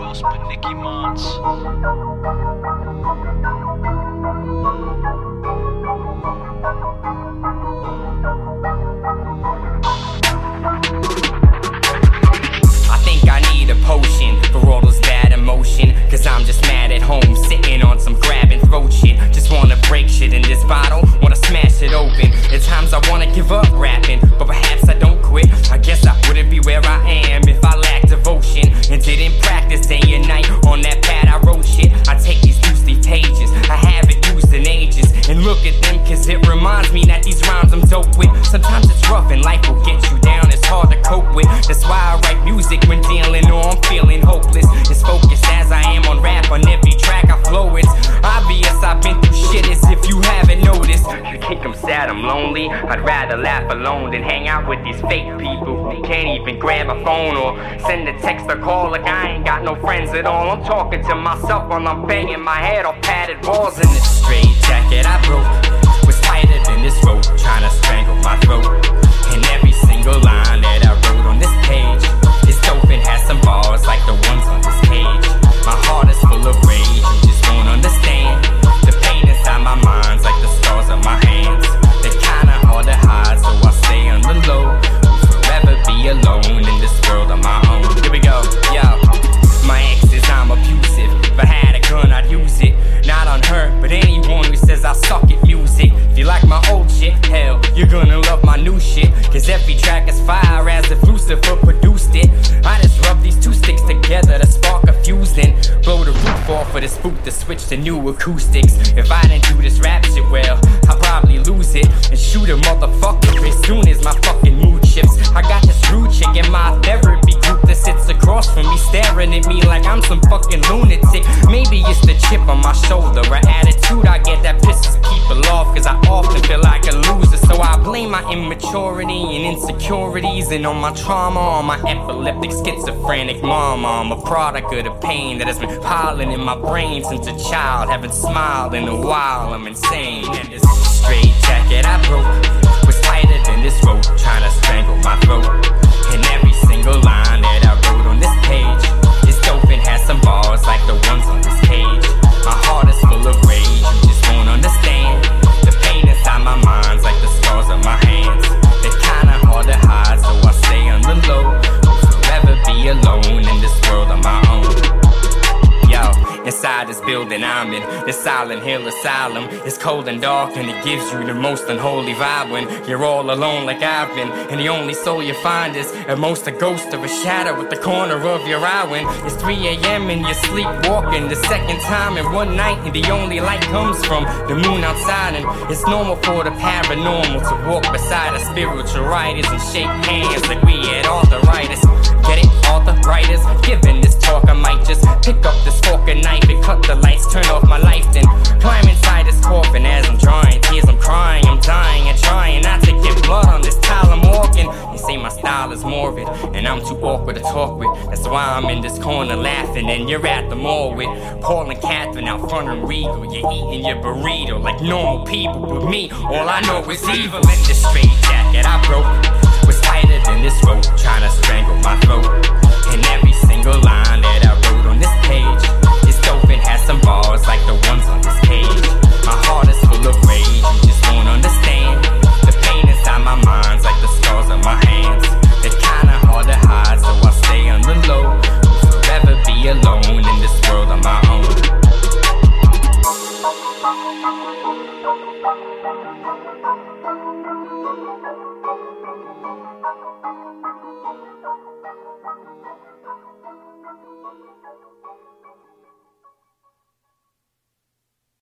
else but Mickey Montz? I think I need a potion for all those bad emotion. Cause I'm just mad at home, sitting on some grab and throat shit. Just wanna break shit in this bottle, wanna smash it open. At times I wanna give up rapping, but perhaps I don't quit. I guess I wouldn't be where I am if I lacked devotion and didn't practice Sometimes it's rough and life will get you down, it's hard to cope with. That's why I write music when dealing or I'm feeling hopeless. As focused as I am on rap, on every track I flow, it's obvious I've been through shit as if you haven't noticed. You think I'm sad, I'm lonely. I'd rather laugh alone than hang out with these fake people who can't even grab a phone or send a text or call. Like I ain't got no friends at all. I'm talking to myself while I'm banging my head off padded walls in this straight jacket I broke. Was tighter than this rope, trying to strangle my throat. And every single line that I wrote on this page is dope and has some bars like the ones on this page. My heart is full of rage, you just don't understand. The pain inside my mind's like the scars on my hands. They're kinda hard to hide, so I stay on the low. Forever be alone in this world on my own. Here we go, yo. My ex is I'm abusive. If I had a gun, I'd use it. Not on her, but anyone who says I suck at music. If you like my old shit, hell, you're gonna Cause every track is fire as if Lucifer produced it. I just rub these two sticks together to spark a fuse, then blow the roof off of this boot to switch to new acoustics. If I didn't do this rap shit well, I'll probably lose it and shoot a motherfucker as soon as my fucking mood shifts. I got this rude chick in my therapy group that sits across from me, staring at me like I'm some fucking lunatic. Maybe it's the chip on my shoulder, an attitude I get that. Cause I often feel like a loser, so I blame my immaturity and insecurities, and on my trauma, on my epileptic, schizophrenic mama. I'm a product of the pain that has been piling in my brain since a child. Haven't smiled in a while, I'm insane. And this straight jacket I broke was tighter than this rope, trying to strangle my throat. And every inside this building I'm in, this Silent Hill Asylum. It's cold and dark, and it gives you the most unholy vibe when you're all alone like I've been. And the only soul you find is at most a ghost of a shadow at the corner of your eye when it's 3 a.m. and you're sleepwalking. The second time in one night, and the only light comes from the moon outside. And it's normal for the paranormal to walk beside a spiritual writers and shake hands like we had arthritis. Why I'm in this corner laughing, and you're at the mall with Paul and Catherine out front and regal. You're eating your burrito like normal people, but me, all I know is evil in this straight jacket I broke. Was tighter than this rope, trying to strangle my throat. And every single line that I